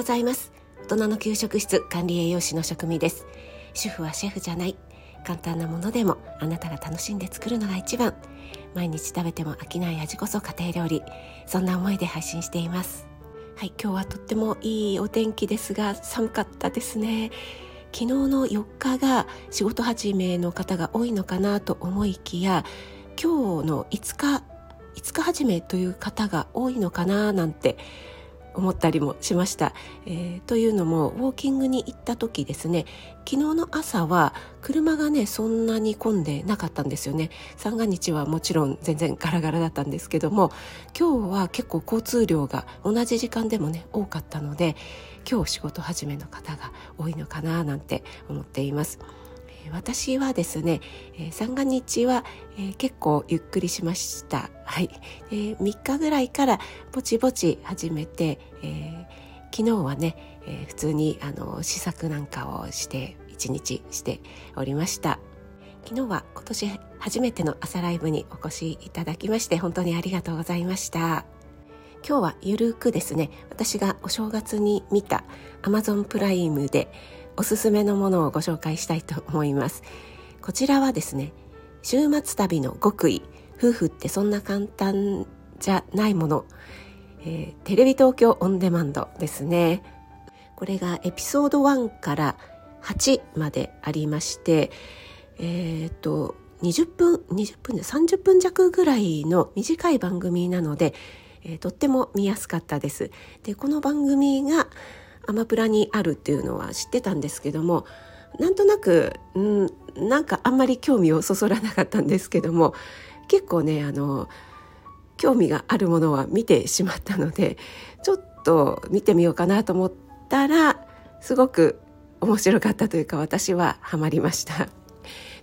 ございます。大人の給食室管理栄養士の職味です。主婦はシェフじゃない。簡単なものでもあなたが楽しんで作るのが一番。毎日食べても飽きない味こそ家庭料理。そんな思いで配信しています。はい今日はとってもいいお天気ですが寒かったですね。昨日の4日が仕事始めの方が多いのかなと思いきや今日の5日5日始めという方が多いのかななんて思ったりもしました、えー、というのもウォーキングに行った時ですね昨日の朝は車がねそんなに混んでなかったんですよね三が日はもちろん全然ガラガラだったんですけども今日は結構交通量が同じ時間でもね多かったので今日仕事始めの方が多いのかななんて思っています。私はですね、三が日は、結構ゆっくりしました。はい。え、3日ぐらいからぼちぼち始めて、えー、昨日はね、えー、普通にあの試作なんかをして一日しておりました。昨日は今年初めての朝ライブにお越しいただきまして本当にありがとうございました。今日はゆるくですね、私がお正月に見た Amazon プライムでおすすめのものをご紹介したいと思います。こちらはですね週末旅の極意夫婦ってそんな簡単じゃないもの、えー、テレビ東京オンデマンドですね。これがエピソード1から8までありましてえっ、と20分20分で30分弱ぐらいの短い番組なので、えー、とっても見やすかったです。でこの番組がアマプラにあるっていうのは知ってたんですけどもなんとなく、うん、なんかあんまり興味をそそらなかったんですけども結構ねあの興味があるものは見てしまったのでちょっと見てみようかなと思ったらすごく面白かったというか私はハマりました。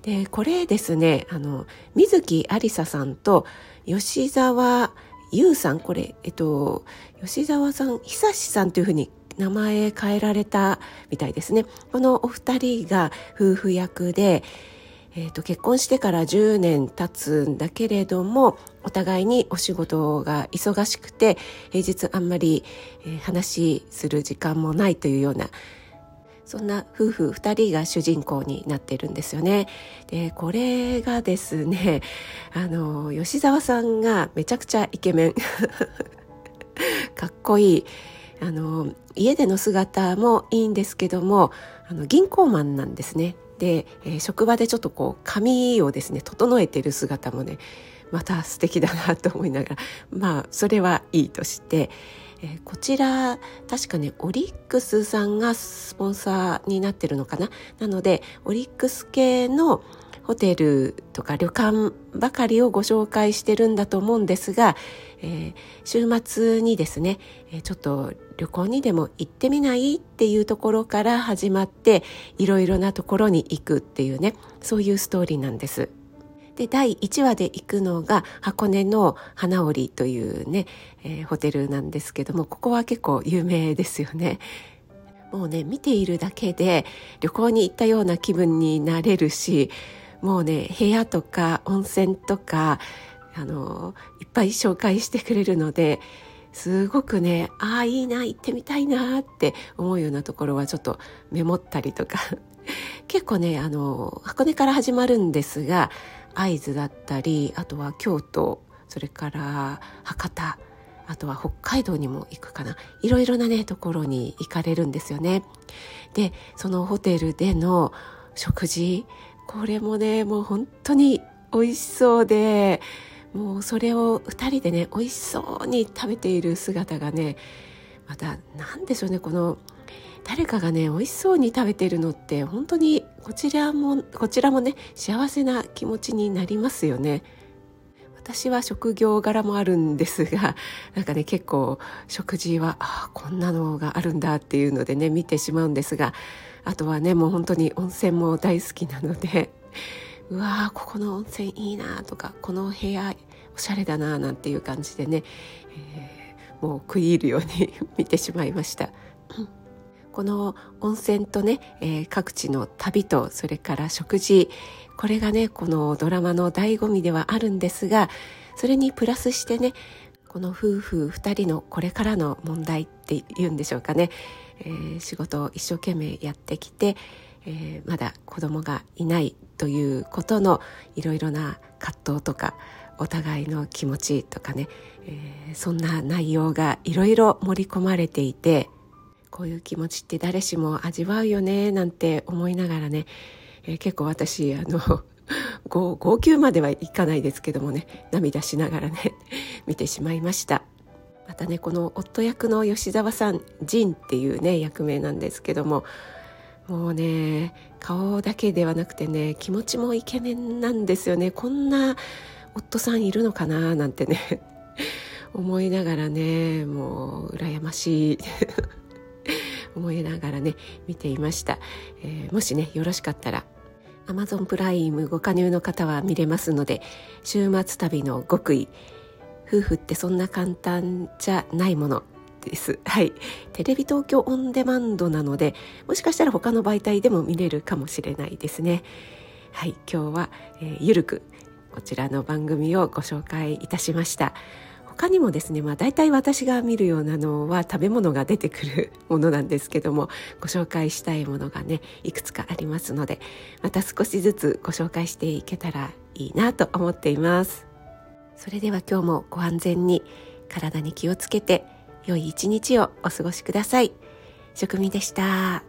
でこれですねあの水木ありささんと吉沢優さんこれえっと吉沢さん久志さんというふうに名前変えられたみたいですね。このお二人が夫婦役で、えーと、結婚してから10年経つんだけれどもお互いにお仕事が忙しくて平日あんまり、え、話する時間もないというようなそんな夫婦2人が主人公になってるんですよね。でこれがですね あの吉沢さんがめちゃくちゃイケメン かっこいい。あの家での姿もいいんですけどもあの銀行マンなんですね。で、えー、職場でちょっとこう髪をですね整えてる姿もねまた素敵だなと思いながら まあそれはいいとして、えー、こちら確かねオリックスさんがスポンサーになってるのかな？なのでオリックス系のホテルとか旅館ばかりをご紹介してるんだと思うんですが、えー、週末にですね、ちょっと旅行にでも行ってみない？っていうところから始まっていろいろなところに行くっていうねそういうストーリーなんです。で第1話で行くのが箱根の花織というね、えー、ホテルなんですけどもここは結構有名ですよね。もうね見ているだけで旅行に行ったような気分になれるしもうね部屋とか温泉とかあのいっぱい紹介してくれるのですごくねああいいな行ってみたいなって思うようなところはちょっとメモったりとか 結構ねあの箱根から始まるんですが会津だったりあとは京都それから博多あとは北海道にも行くかないろいろなねところに行かれるんですよね。でそのホテルでの食事これもねもう本当に美味しそうでもうそれを2人でね美味しそうに食べている姿がねまた何でしょうねこの誰かがね美味しそうに食べているのって本当にこちらもこちらもね幸せな気持ちになりますよね。私は職業柄もあるんですが なんかね結構食事はあこんなのがあるんだっていうのでね見てしまうんですがあとはねもう本当に温泉も大好きなのでうわーここの温泉いいなとかこの部屋おしゃれだななんていう感じでね、えー、もう食い入るように 見てしまいました。この温泉とね、えー、各地の旅とそれから食事これがねこのドラマの醍醐味ではあるんですがそれにプラスしてねこの夫婦2人のこれからの問題っていうんでしょうかね、えー、仕事を一生懸命やってきて、えー、まだ子供がいないということのいろいろな葛藤とかお互いの気持ちとかね、えー、そんな内容がいろいろ盛り込まれていてこういう気持ちって誰しも味わうよねなんて思いながらね、えー、結構私あの 号泣まではいかないですけどもね涙しながらね 見てしまいました。またねこの夫役の吉沢さん仁っていうね役名なんですけどももうね顔だけではなくてね気持ちもイケメンなんですよね。こんな夫さんいるのかななんてね 思いながらねもう羨ましい。思いながらね見ていました、えー、もしねよろしかったら Amazon プライムご加入の方は見れますので週末旅の極意夫婦ってそんな簡単じゃないものです。はい。テレビ東京オンデマンドなので、もしかしたら他の媒体でも見れるかもしれないですね。はい。今日は、えー、ゆるくこちらの番組をご紹介いたしました。他にもですね、まあ大体私が見るようなのは食べ物が出てくるものなんですけども、ご紹介したいものがね、いくつかありますので、また少しずつご紹介していけたらいいなと思っています。それでは今日もご安全に体に気をつけて良い一日をお過ごしください。職味でした。